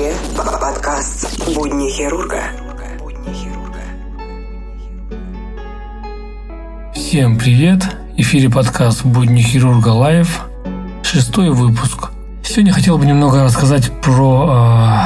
эфире подкаст «Будни хирурга». Всем привет! В эфире подкаст «Будни хирурга Live». Шестой выпуск. Сегодня хотел бы немного рассказать про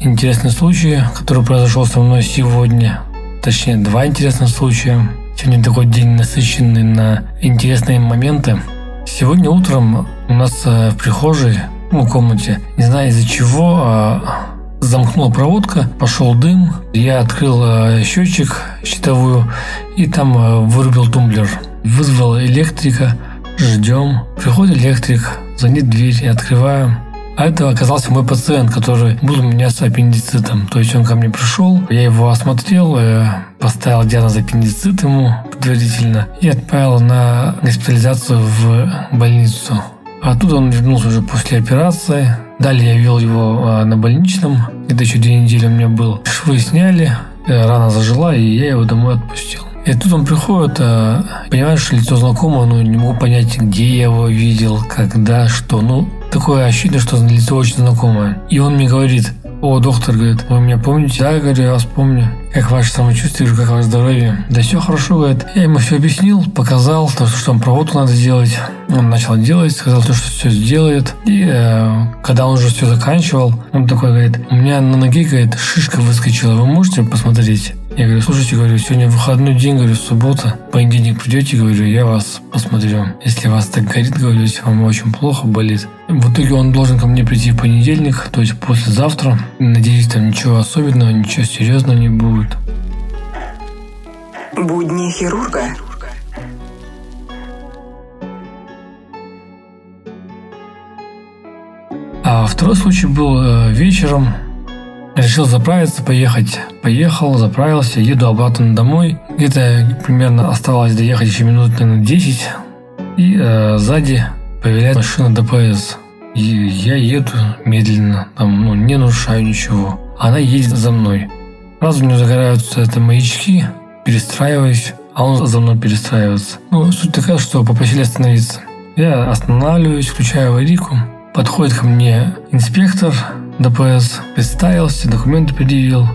э, интересный случай, который произошел со мной сегодня. Точнее, два интересных случая. Сегодня такой день насыщенный на интересные моменты. Сегодня утром у нас э, в прихожей ну, в комнате. Не знаю из-за чего, а замкнула проводка, пошел дым. Я открыл а, счетчик щитовую и там а, вырубил тумблер. Вызвал электрика, ждем. Приходит электрик, звонит дверь, я открываю. А это оказался мой пациент, который был у меня с аппендицитом. То есть он ко мне пришел, я его осмотрел, э, поставил диагноз аппендицит ему предварительно и отправил на госпитализацию в больницу. Оттуда он вернулся уже после операции. Далее я вел его а, на больничном. Это еще две недели у меня был. Швы сняли, э, рана зажила, и я его домой отпустил. И тут он приходит, а, понимаешь, лицо знакомое, но не могу понять, где я его видел, когда, что. Ну, такое ощущение, что лицо очень знакомое. И он мне говорит, о, доктор, говорит, вы меня помните? Да, говорю, я вас помню. Как ваше самочувствие, как ваше здоровье? Да все хорошо, говорит. Я ему все объяснил, показал, то, что там проводку надо сделать. Он начал делать, сказал, то, что все сделает. И э, когда он уже все заканчивал, он такой говорит, у меня на ноге, говорит, шишка выскочила, вы можете посмотреть? Я говорю, слушайте, говорю, сегодня выходной день, говорю, суббота, понедельник придете, говорю, я вас посмотрю. Если вас так горит, говорю, если вам очень плохо болит. В итоге он должен ко мне прийти в понедельник, то есть послезавтра. Надеюсь, там ничего особенного, ничего серьезного не будет. Будни хирурга. А второй случай был э, вечером. Решил заправиться, поехать. Поехал, заправился, еду обратно домой. Где-то примерно оставалось доехать еще минут, наверное, 10. И э, сзади появляется машина ДПС. И я еду медленно, там, ну, не нарушаю ничего. Она едет за мной. Сразу у нее загораются это маячки, перестраиваюсь, а он за мной перестраивается. Ну, суть такая, что попросили остановиться. Я останавливаюсь, включаю аварийку. Подходит ко мне инспектор, ДПС, представился, документы предъявил,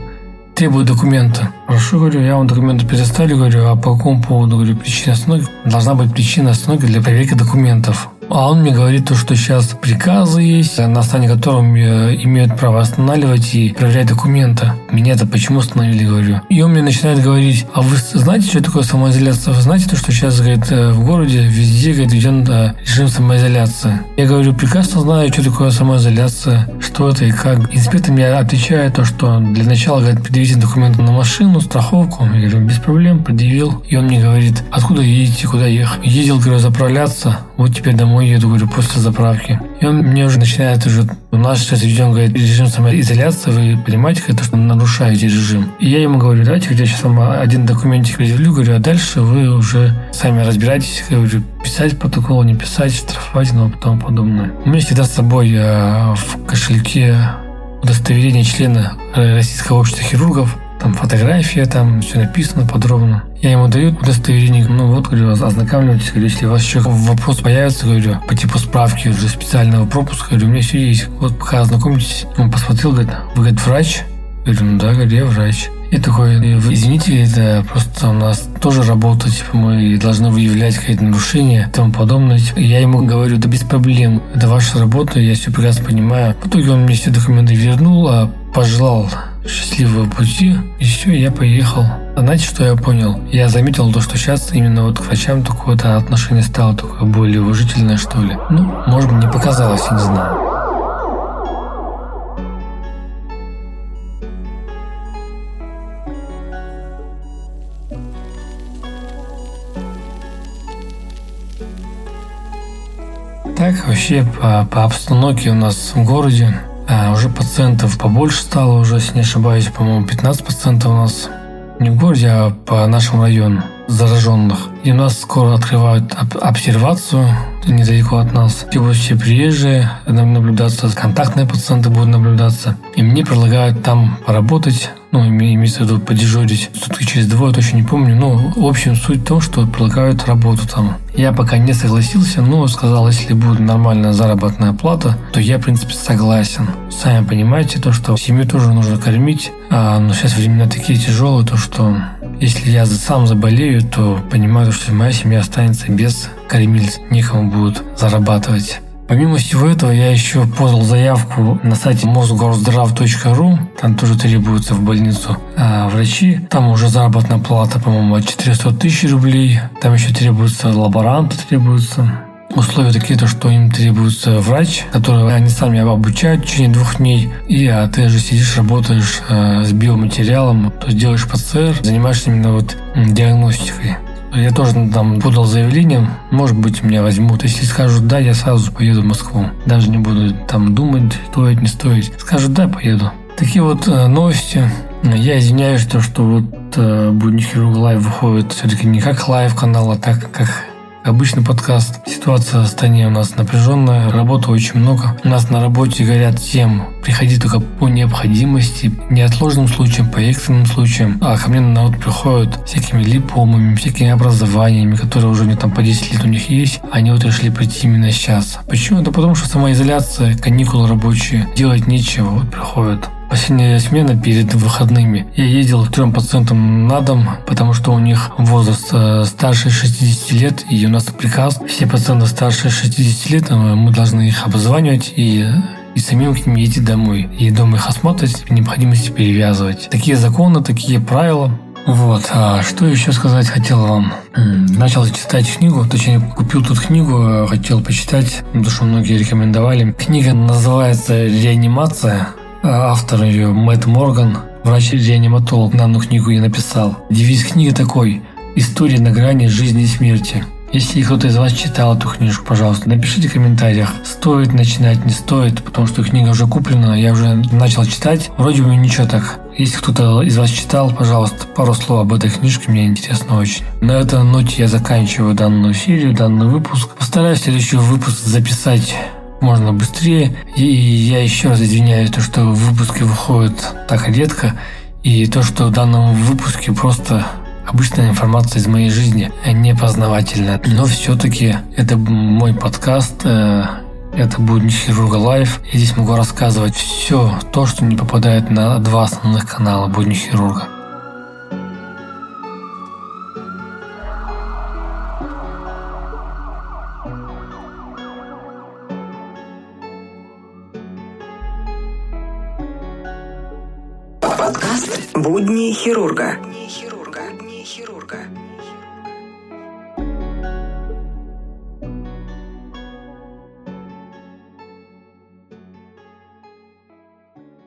требует документа. Хорошо, говорю, я вам документы предоставлю, говорю, а по какому поводу, говорю, причина остановки? Должна быть причина остановки для проверки документов. А он мне говорит то, что сейчас приказы есть, на основании которых э, имеют право останавливать и проверять документы. Меня это почему остановили, говорю. И он мне начинает говорить, а вы знаете, что такое самоизоляция? Вы знаете то, что сейчас, говорит, э, в городе везде, говорит, введен э, режим самоизоляции? Я говорю, прекрасно знаю, что такое самоизоляция, что это и как. Инспектор мне отвечает то, что для начала, говорит, предъявите документы на машину, страховку. Я говорю, без проблем, предъявил. И он мне говорит, откуда едете, куда ехать? Ездил, говорю, заправляться, вот теперь домой домой еду, говорю, после заправки. И он мне уже начинает уже, у нас сейчас ведем, говорит, режим самоизоляции, вы понимаете, это что нарушаете режим. И я ему говорю, давайте я сейчас вам один документик предъявлю, говорю, а дальше вы уже сами разбирайтесь, говорю, писать протокол, не писать, штрафовать и тому подобное. У меня всегда с собой э, в кошельке удостоверение члена Российского общества хирургов, там фотография, там все написано подробно. Я ему даю удостоверение, ну вот, говорю, ознакомливайтесь, говорю, если у вас еще вопрос появится, говорю, по типу справки уже специального пропуска, говорю, у меня все есть. Вот пока ознакомитесь, он посмотрел, говорит, вы, говорит, врач? Говорю, ну да, говорю, я врач. И такой, извините, это просто у нас тоже работа, типа мы должны выявлять какие-то нарушения и тому подобное. Я ему говорю, да без проблем, это ваша работа, я все прекрасно понимаю. В итоге он мне все документы вернул, а пожелал счастливого пути, все, я поехал. А знаете, что я понял? Я заметил то, что сейчас именно вот к врачам такое-то отношение стало такое более уважительное, что ли. Ну, может быть, не показалось, я не знаю. Так, вообще по, по обстановке у нас в городе уже пациентов побольше стало, уже, если не ошибаюсь, по-моему, 15 пациентов у нас не в городе, а по нашему району зараженных. И у нас скоро открывают обсервацию недалеко от нас. И все приезжие наблюдаться, контактные пациенты будут наблюдаться. И мне предлагают там поработать ну, имеется в виду подежурить сутки через двое, точно не помню. Ну, в общем, суть в том, что предлагают работу там. Я пока не согласился, но сказал, если будет нормальная заработная плата, то я, в принципе, согласен. Сами понимаете, то, что семью тоже нужно кормить, а, но сейчас времена такие тяжелые, то, что если я сам заболею, то понимаю, что моя семья останется без кормильца, некому будет зарабатывать. Помимо всего этого, я еще подал заявку на сайте мосгорздрав.ру. Там тоже требуются в больницу а, врачи. Там уже заработная плата, по-моему, от 400 тысяч рублей. Там еще требуются лаборанты, требуются. Условия такие, то, что им требуется врач, который они сами обучают в течение двух дней. И а ты же сидишь, работаешь э, с биоматериалом, то есть делаешь ПЦР, занимаешься именно вот диагностикой. Я тоже там подал заявление, может быть, меня возьмут. Если скажут «да», я сразу поеду в Москву. Даже не буду там думать, стоит, не стоит. Скажут «да», поеду. Такие вот э, новости. Я извиняюсь, то, что вот э, Будни Хирург Live выходит все-таки не как live канал, а так как Обычный подкаст. Ситуация в стране у нас напряженная, работы очень много. У нас на работе говорят всем, приходи только по необходимости, неотложным случаям, по экстренным случаям. А ко мне народ приходят всякими липомами, всякими образованиями, которые уже не там по 10 лет у них есть. Они вот решили прийти именно сейчас. Почему? Это потому что самоизоляция, каникулы рабочие, делать нечего, вот приходят. Последняя смена перед выходными. Я ездил к трем пациентам на дом, потому что у них возраст э, старше 60 лет, и у нас приказ, все пациенты старше 60 лет, э, мы должны их обзванивать и и самим к ним ездить домой. И дома их осматривать, необходимости перевязывать. Такие законы, такие правила. Вот, а что еще сказать хотел вам? Начал читать книгу, точнее купил тут книгу, э, хотел почитать, потому что многие рекомендовали. Книга называется «Реанимация», Автор ее Мэтт Морган, врач-реаниматолог, данную книгу и написал. Девиз книги такой «История на грани жизни и смерти». Если кто-то из вас читал эту книжку, пожалуйста, напишите в комментариях, стоит начинать, не стоит, потому что книга уже куплена, я уже начал читать. Вроде бы ничего так. Если кто-то из вас читал, пожалуйста, пару слов об этой книжке, мне интересно очень. На этой ноте я заканчиваю данную серию, данный выпуск. Постараюсь следующий выпуск записать можно быстрее. И я еще раз извиняюсь, то, что выпуски выходят так редко, и то, что в данном выпуске просто обычная информация из моей жизни, не познавательная. Но все-таки это мой подкаст, э, это Будни Хирурга Live. И здесь могу рассказывать все то, что не попадает на два основных канала Будни Хирурга. Подкаст «Будни хирурга».